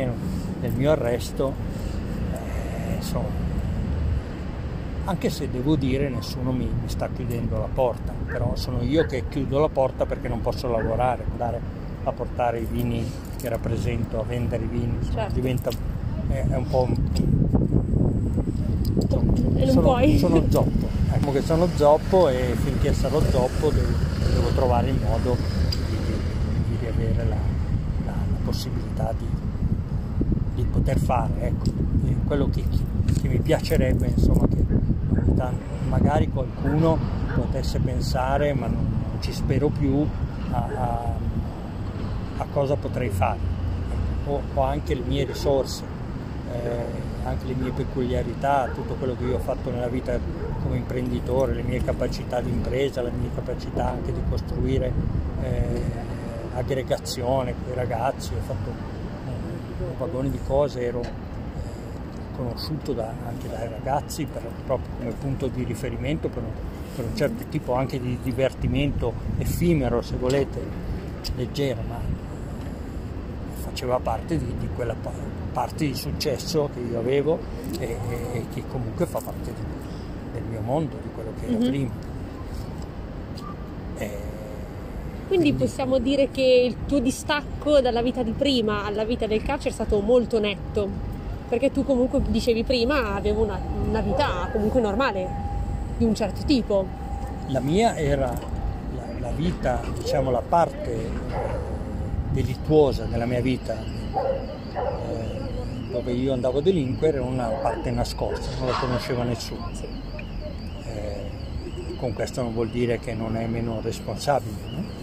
Nel mio arresto, eh, insomma, anche se devo dire nessuno mi, mi, sta chiudendo la porta, però sono io che chiudo la porta perché non posso lavorare, andare a portare i vini che rappresento, a vendere i vini, insomma, certo. diventa è, è, un po' un, sono, sono zoppo, ecco che sono zoppo e finché sarò zoppo devo, devo trovare il modo di, di, di avere la, la, la possibilità di, poter fare, ecco, quello che, che mi piacerebbe insomma che magari qualcuno potesse pensare, ma non, non ci spero più, a, a, a cosa potrei fare. Ho, ho, anche le mie risorse, eh, anche le mie peculiarità, tutto quello che io ho fatto nella vita come imprenditore, le mie capacità di impresa, le mie capacità anche di costruire eh, aggregazione con i ragazzi, ho fatto vagone di cose, ero conosciuto da, anche dai ragazzi per, proprio come punto di riferimento per un, per un, certo tipo anche di divertimento effimero se volete, leggero, ma faceva parte di, di quella parte di successo che io avevo e, e, e che comunque fa parte di, del mio mondo, di quello che era mm-hmm. prima. E, quindi, possiamo dire che il tuo distacco dalla vita di prima alla vita del carcere è stato molto netto perché tu comunque dicevi prima avevo una, una vita comunque normale di un certo tipo. La mia era la, la vita, diciamo la parte delittuosa della mia vita, eh, dove io andavo a delinquere, era una parte nascosta, non la conosceva nessuno. Eh, con questo non vuol dire che non è meno responsabile, no?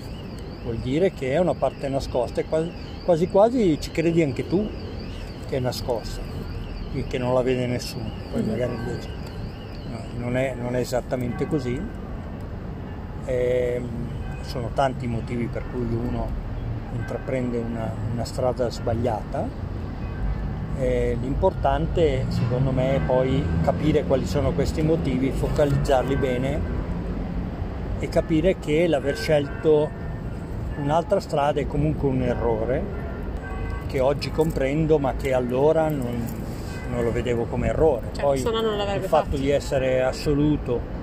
Vuol dire che è una parte nascosta e quasi quasi, quasi ci credi anche tu che è nascosta che non la vede nessuno, poi mm-hmm. magari invece no, non, è, non, è, esattamente così. E, ehm, sono tanti i motivi per cui uno intraprende una, una strada sbagliata. E l'importante secondo me è poi capire quali sono questi motivi, focalizzarli bene e capire che l'aver scelto un'altra strada è comunque un errore che oggi comprendo ma che allora non, non lo vedevo come errore. Cioè, Poi il fatto di essere assoluto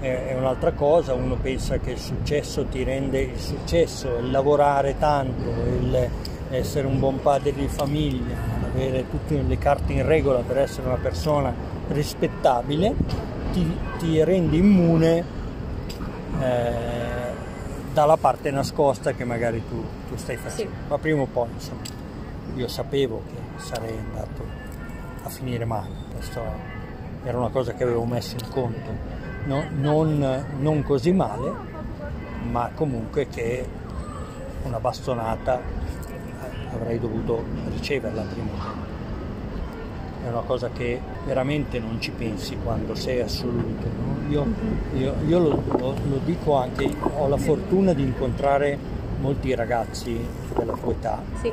è, è, un'altra cosa, uno pensa che il successo ti rende il successo, il lavorare tanto, il essere un buon padre di famiglia, avere tutte le carte in regola per essere una persona rispettabile, ti, ti rende immune eh, dalla parte nascosta che magari tu, tu stai facendo. Sì. Ma prima o poi, insomma, io sapevo che sarei andato a finire male. Questo era una cosa che avevo messo in conto. No, non, non così male, ma comunque che una bastonata avrei dovuto riceverla prima o poi. È una cosa che veramente non ci pensi quando sei assoluto. No? Io, io, io lo, lo, lo, dico anche, ho la fortuna di incontrare molti ragazzi della tua età. Sì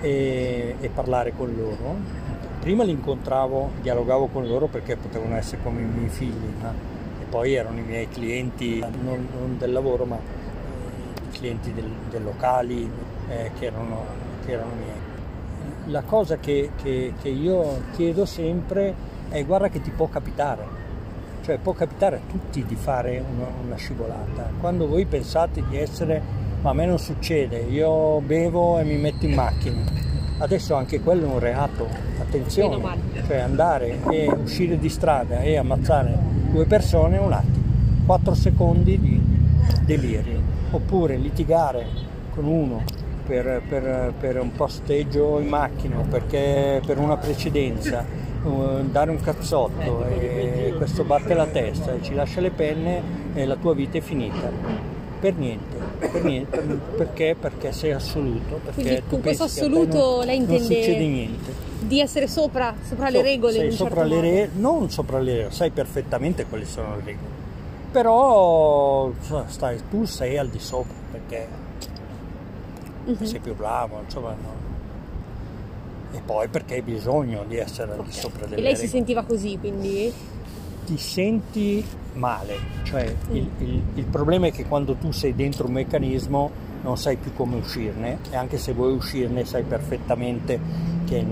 e, e parlare con loro. Prima li incontravo, dialogavo con loro perché potevano essere come i miei figli, ma, e poi erano i miei clienti, non, non del lavoro, ma eh, i clienti del, del locali eh, che, erano, che, erano, miei. La cosa che, che, che io chiedo sempre è guarda che ti può capitare, cioè può capitare a tutti di fare una, una, scivolata. Quando voi pensate di essere ma a me non succede, io bevo e mi metto in macchina. Adesso anche quello è un reato, attenzione, cioè andare e uscire di strada e ammazzare due persone è un attimo, quattro secondi di delirio, oppure litigare con uno per, per, per un posteggio in macchina perché per una precedenza, uh, dare un cazzotto e questo batte la testa e ci lascia le penne e la tua vita è finita per niente, per niente perché? Perché sei assoluto. Perché Quindi con questo assoluto lei intende non succede niente. di essere sopra, sopra so, le regole? Sei sopra certo le regole, non sopra le regole, sai perfettamente quali sono le regole. Però stai, tu sei al di sopra perché uh-huh. sei più bravo, insomma. No. E poi perché hai bisogno di essere okay. al di sopra delle. E lei si sentiva così, quindi? Ti senti male, cioè mm. il, il, il, problema è che quando tu sei dentro un meccanismo non sai più come uscirne e anche se vuoi uscirne sai perfettamente che,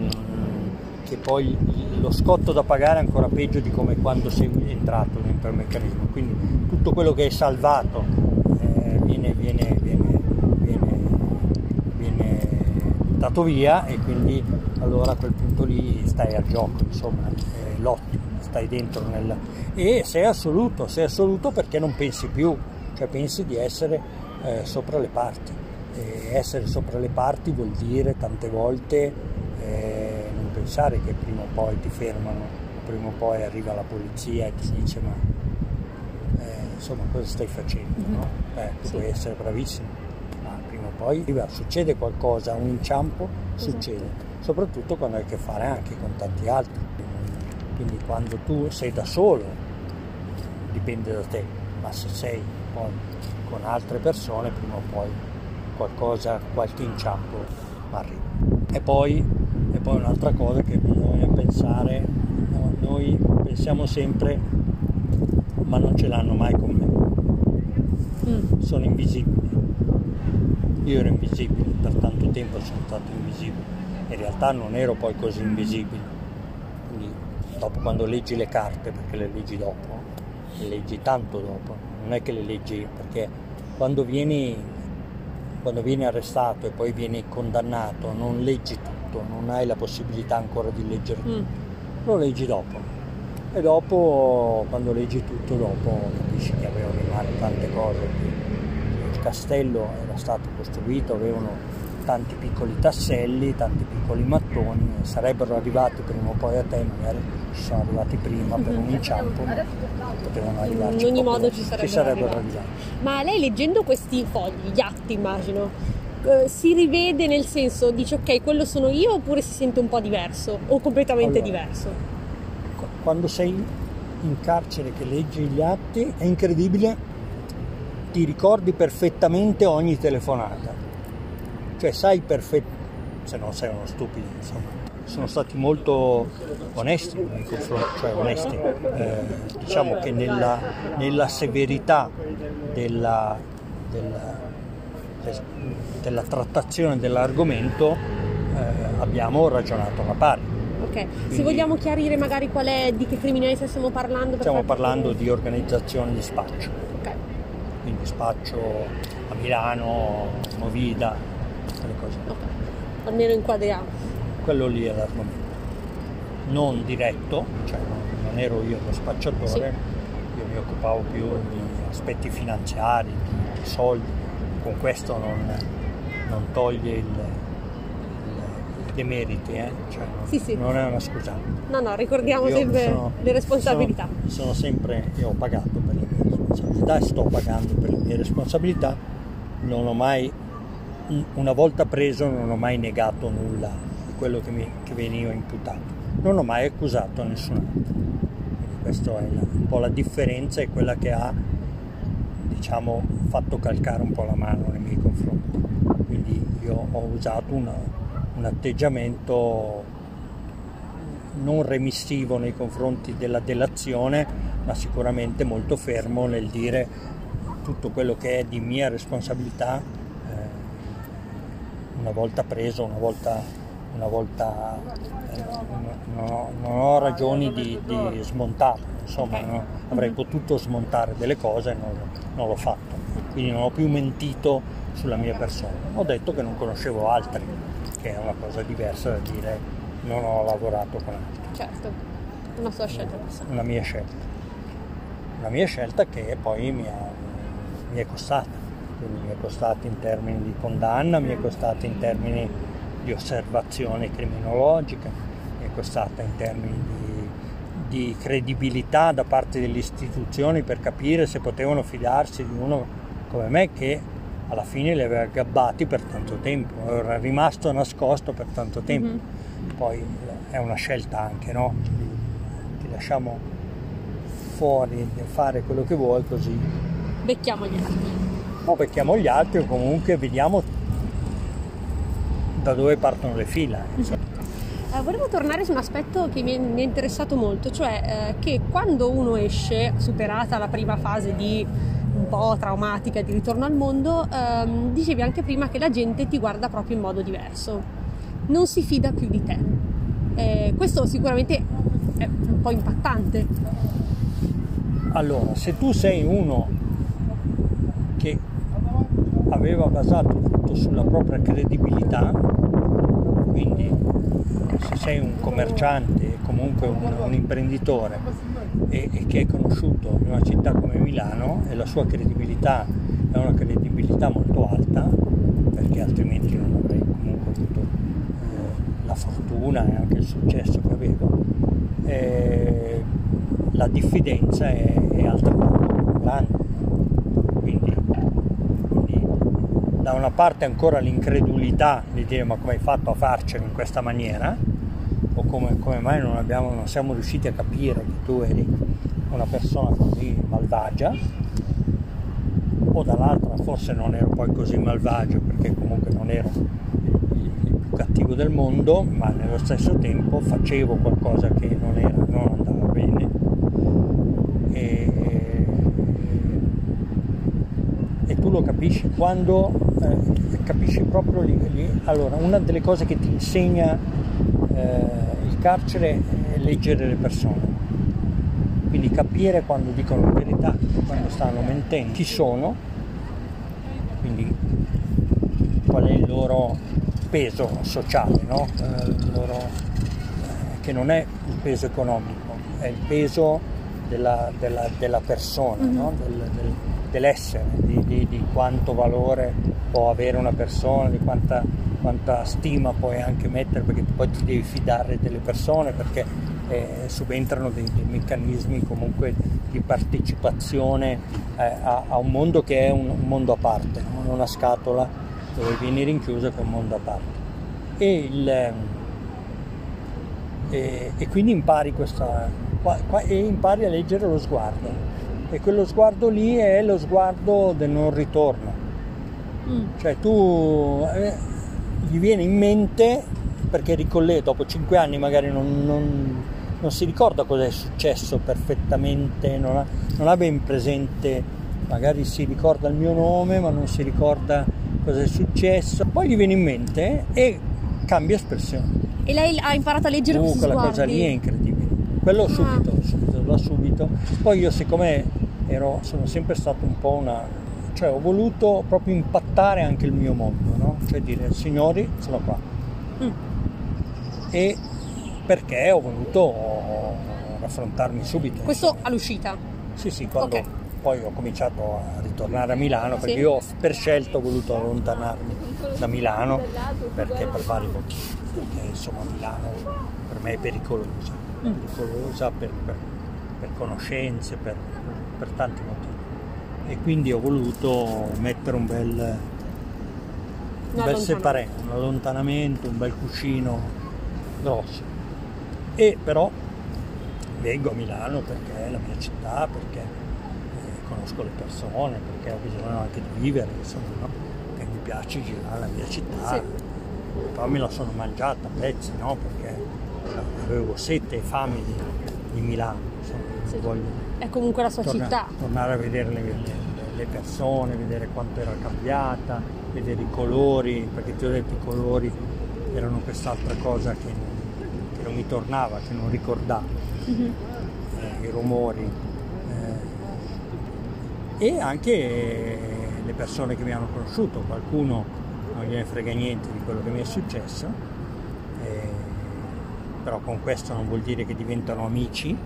che poi lo scotto da pagare è ancora peggio di come quando sei entrato dentro il meccanismo. Quindi tutto quello che è salvato eh, viene, viene, viene, buttato via e quindi allora a quel punto lì stai al gioco, insomma, eh, lotti, stai dentro nel... e sei assoluto, sei assoluto perché non pensi più, cioè pensi di essere eh, sopra le parti. E essere sopra le parti vuol dire tante volte eh, non pensare che prima o poi ti fermano, prima o poi arriva la polizia e ti dice ma eh, insomma cosa stai facendo? No? Eh, tu sì. puoi essere bravissimo, poi succede qualcosa, un inciampo esatto. succede, soprattutto quando hai a che fare anche con tanti altri. Quindi quando tu sei da solo dipende da te, ma se sei poi con altre persone prima o poi qualcosa, qualche inciampo arriva. E poi, e poi un'altra cosa che bisogna pensare, no, noi pensiamo sempre ma non ce l'hanno mai con me. Mm. Sono invisibili. Io ero invisibile, per tanto tempo sono stato invisibile. In realtà non ero poi così invisibile. Quindi dopo quando leggi le carte, perché le leggi dopo, le leggi tanto dopo, non è che le leggi perché quando vieni, quando vieni arrestato e poi vieni condannato non leggi tutto, non hai la possibilità ancora di leggere tutto, mm. lo leggi dopo e dopo quando leggi tutto dopo capisci che avevano in mano tante cose castello era stato costruito avevano tanti piccoli tasselli tanti piccoli mattoni sarebbero arrivati prima o poi a te magari ci sono arrivati prima per un inciampo potevano arrivarci in ogni modo ci sarebbero, ci sarebbero arrivati. arrivati. Ma lei leggendo questi fogli gli atti immagino eh, si rivede nel senso dice ok quello sono io oppure si sente un po' diverso o completamente allora, diverso? quando sei in carcere che leggi gli atti è incredibile, ti ricordi perfettamente ogni telefonata, cioè sai perfettamente, se non sei uno stupido insomma. Sono stati molto onesti nei confronti, cioè onesti, eh, diciamo che nella, nella severità della, della, della, trattazione dell'argomento eh, abbiamo ragionato alla pari quindi, se vogliamo chiarire magari qual è, di che criminalità stiamo parlando. Stiamo parlando di organizzazione di spaccio. Quindi spaccio a Milano, Movida, quelle cose. Almeno inquadriamo. Quello lì è l'argomento. Non diretto, cioè non ero io lo spacciatore, sì. io mi occupavo più di aspetti finanziari, di soldi, con questo non, non toglie il, demeriti, eh? cioè, sì, sì. non è una scusa. No, no, ricordiamo io sempre sono, le responsabilità. Sono, sono, sempre, io ho pagato responsabilità e sto pagando per le mie responsabilità, non ho mai, una volta preso non ho mai negato nulla di quello che, mi, che veniva imputato, non ho mai accusato nessun altro. questa è la, un po' la differenza e quella che ha diciamo fatto calcare un po' la mano nei miei confronti. Quindi io ho usato una, un atteggiamento non remissivo nei confronti della delazione, ma sicuramente molto fermo nel dire tutto quello che è di mia responsabilità eh, una volta preso, una volta, una volta eh, non, ho, non, ho, ragioni di, di smontarlo, insomma no? avrei potuto smontare delle cose e non, non l'ho fatto, quindi non ho più mentito sulla mia persona, ho detto che non conoscevo altri che è una cosa diversa da dire non ho lavorato con altri. Certo, una sua scelta personale. Una mia scelta. Una mia scelta che poi mi, ha, mi è costata, quindi mi è costata in termini di condanna, mi è costata in termini di osservazione criminologica, mi è costata in termini di, di credibilità da parte delle istituzioni per capire se potevano fidarsi di uno come me che alla fine li aveva gabbati per tanto tempo, era rimasto nascosto per tanto tempo. Mm-hmm. Poi è una scelta anche, no? Ti lasciamo fuori fare quello che vuoi così. Becchiamo gli altri. O becchiamo gli altri o comunque vediamo da dove partono le fila. Eh, volevo tornare su un aspetto che mi è, mi è interessato molto, cioè eh, che quando uno esce, superata la prima fase di po' traumatica di ritorno al mondo, ehm, dicevi anche prima che la gente ti guarda proprio in modo diverso, non si fida più di te. Eh, questo sicuramente è un po' impattante. Allora, se tu sei uno che aveva basato tutto sulla propria credibilità, quindi se sei un commerciante, comunque un, un imprenditore e, e, che è conosciuto in una città come Milano e la sua credibilità è una credibilità molto alta, perché altrimenti non avrei comunque avuto eh, la fortuna e anche il successo che avevo, eh, la diffidenza è, è altrettanto grande. Quindi, quindi da una parte ancora l'incredulità di dire ma come hai fatto a farcelo in questa maniera o come, come mai non, abbiamo, non siamo riusciti a capire che tu eri una persona così malvagia? O dall'altra forse non ero poi così malvagio perché comunque non ero il, più cattivo del mondo ma nello stesso tempo facevo qualcosa che non, era, non andava bene. E, e tu lo capisci quando eh, capisci proprio lì, lì, Allora, una delle cose che ti insegna il carcere è leggere le persone. Quindi capire quando dicono la verità, quando stanno mentendo, chi sono, quindi qual è il loro peso sociale, no? eh, loro, eh, che non è il peso economico, è il peso della, della, della persona, mm-hmm. no? del, del, dell'essere, di, di, di, quanto valore può avere una persona, di quanta, quanta, stima puoi anche mettere, perché poi ti devi fidare delle persone, perché eh, subentrano dei, dei, meccanismi comunque di partecipazione eh, a, a, un mondo che è un, un mondo a parte, no? una scatola dove vieni rinchiuso che è un mondo a parte. E, il, ehm, e, quindi impari questa, e impari a leggere lo sguardo e quello sguardo lì è lo sguardo del non ritorno. Mm. Cioè tu eh, gli viene in mente perché ricollega dopo cinque anni magari non, non, non, si ricorda cosa è successo perfettamente, non ha, non ha, ben presente, magari si ricorda il mio nome ma non si ricorda cosa è successo, poi gli viene in mente e cambia espressione. E lei ha imparato a leggere uh, questi quella sguardi? cosa lì è incredibile. Quello ah. subito, subito, da subito. Poi io siccome ero, sono sempre stato un po' una... cioè ho voluto proprio impattare anche il mio mondo? Cioè dire, signori, sono qua. Mm. E perché ho voluto affrontarmi subito. Questo all'uscita? Sì, sì, quando okay. poi ho cominciato a ritornare a Milano, perché sì. io per scelta ho voluto allontanarmi da Milano perché per vari motivi, perché insomma Milano per me è pericolosa, mm. pericolosa per, per, per conoscenze, per, per tanti motivi. E quindi ho voluto mettere un bel, un bel separé, un allontanamento, un bel cuscino grosso. E però vengo a Milano perché è la mia città, perché eh, conosco le persone, perché ho bisogno anche di vivere, insomma, no? e mi piace girare la mia città. Sì. Però me la sono mangiata a pezzi, no? Perché avevo sette e fame di, di Milano, insomma, sì. voglio è comunque la sua torna, città. Tornare a vedere le, le, persone, vedere quanto era cambiata, vedere i colori, perché ti ho detto i colori erano quest'altra cosa che non, che non mi tornava, che non ricordavo, mm-hmm. eh, i rumori eh, e anche le persone che mi hanno conosciuto, qualcuno non gliene frega niente di quello che mi è successo, eh, però con questo non vuol dire che diventano amici,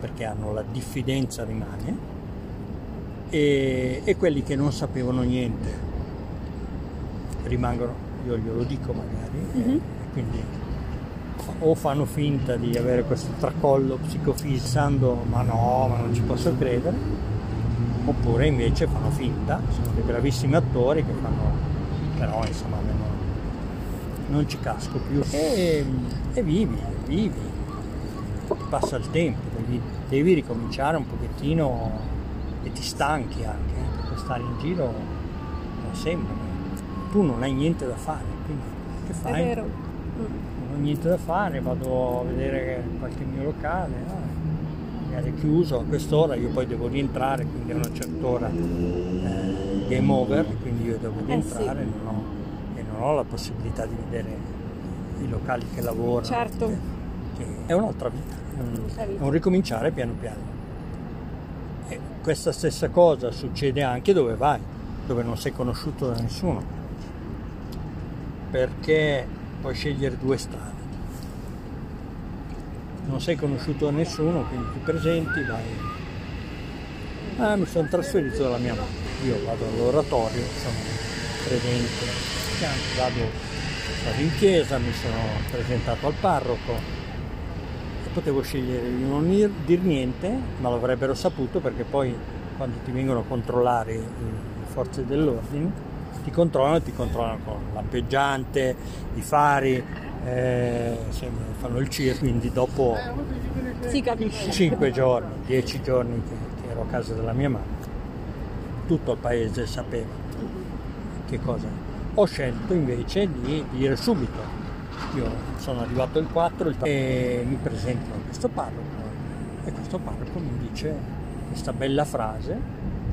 perché hanno la diffidenza rimane e, e quelli che non sapevano niente rimangono, io glielo dico magari, mm-hmm. quindi o fanno finta di avere questo tracollo psicofissando ma no, ma non ci posso credere, oppure invece fanno finta, sono dei bravissimi attori che fanno, però insomma non, non ci casco più e, e vivi, vivi, passa il tempo devi, devi ricominciare un pochettino e ti stanchi anche, eh, perché stare in giro non sembra, tu non hai niente da fare, quindi che fai? È vero. Non ho niente da fare, vado a vedere qualche mio locale, no? magari è chiuso a quest'ora, io poi devo rientrare, quindi a una certa ora eh, game over, quindi io devo rientrare Eh sì. non ho- e non ho la possibilità di vedere i locali che lavorano. Certo. che- che è un'altra vita, è un, vita. è un ricominciare piano piano. E questa stessa cosa succede anche dove vai, dove non sei conosciuto da nessuno, perché puoi scegliere due strade. Non sei conosciuto da nessuno, quindi ti presenti, vai. Ah, mi sono trasferito dalla mia mamma. Io vado all'oratorio, sono credente, vado, vado in chiesa, mi sono presentato al parroco, potevo scegliere di non ir- dir niente, ma l'avrebbero saputo perché poi quando ti vengono a controllare i- le forze dell'ordine, ti controllano ti controllano con lampeggiante, i fari, eh, fanno il circo, quindi dopo Si capisce. 5 giorni, 10 giorni che, che ero a casa della mia mamma, tutto il paese sapeva che cosa. Ho scelto invece di dire subito, io sono arrivato il 4 il- e mi presento a questo parroco e questo parroco mi dice questa bella frase,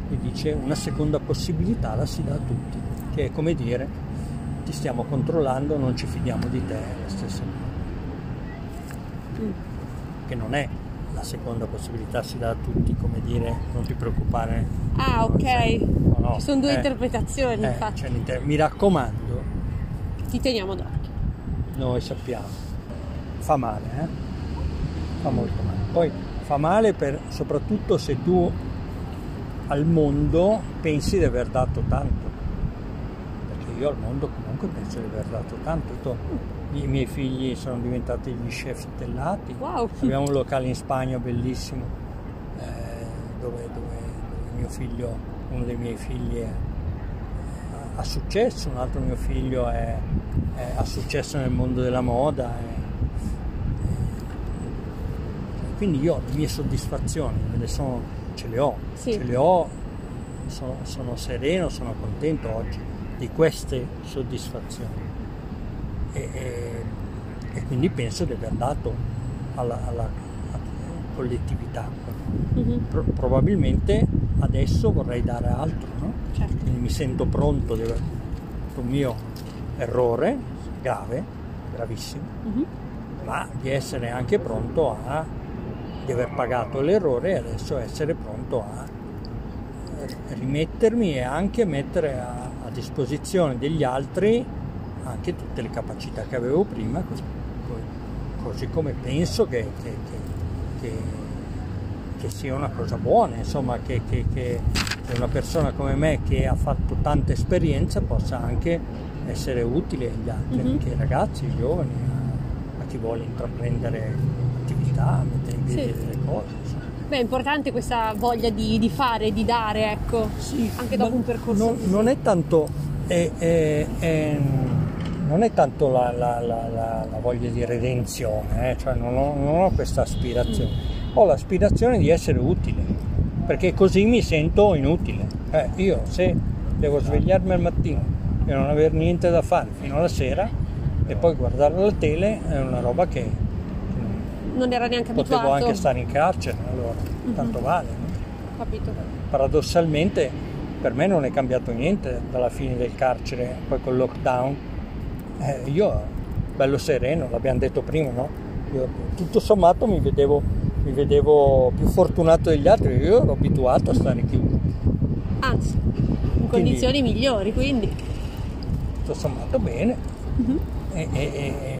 mi dice una seconda possibilità la si dà a tutti, che è come dire ti stiamo controllando, non ci fidiamo di te, è la stessa cosa che non è la seconda possibilità si dà a tutti, come dire non ti preoccupare. Ah, ok. No, no, Ci sono due eh, interpretazioni, eh, infatti. cioè, l'inter- mi raccomando, Ti teniamo d'occhio. noi sappiamo, fa male, eh? fa molto male. Poi fa male per, soprattutto se tu al mondo pensi di aver dato tanto, perché io al mondo comunque penso di aver dato tanto. I miei figli sono diventati gli chef stellati, Wow. abbiamo un locale in Spagna bellissimo eh, dove, dove- dove mio figlio, uno dei miei figli è- ha successo, un altro mio figlio è, è- ha successo nel mondo della moda. e- quindi io le mie soddisfazioni me le sono, ce le ho, Sì. ce le ho, sono, sono sereno, sono contento oggi di queste soddisfazioni. E, e- e quindi penso di aver dato alla, alla- collettività. Mhm. Pro- probabilmente adesso vorrei dare altro, no? Certo. quindi mi sento pronto di aver fatto un mio errore grave, gravissimo, Mhm. ma di essere anche pronto a di aver pagato l'errore e adesso essere pronto a eh, rimettermi e anche mettere a, a disposizione degli altri anche tutte le capacità che avevo prima, così, co- così come penso che, che- che- che- sia una cosa buona, insomma, che, che- che- che una persona come me che ha fatto tanta esperienza possa anche essere utile agli altri, Mhm. anche ai ragazzi, ai giovani, a, a chi vuole intraprendere attività, mettere in piedi Sì. delle cose. insomma. Beh, è importante questa voglia di, di fare, di dare, ecco. Sì, Anche dopo un percorso Non, non è tanto, è- è- è- non è tanto la, la- la- la- voglia di redenzione, eh, cioè non ho, non ho questa aspirazione, ho l'aspirazione di essere utile, perché così mi sento inutile. Eh, io se devo svegliarmi al mattino e non avere niente da fare fino alla sera e poi guardare la tele è una roba che Non era neanche potevo abituato. anche stare in carcere, allora tanto vale. no? Capito. paradossalmente per me non è cambiato niente dalla fine del carcere, poi col lockdown. Eh, io bello sereno, l'abbiamo detto prima, no? Io, tutto sommato mi vedevo, mi vedevo più fortunato degli altri, io ero abituato a stare chiuso. Anzi, in condizioni migliori, quindi. Tutto sommato bene. Mhm. E, e- e-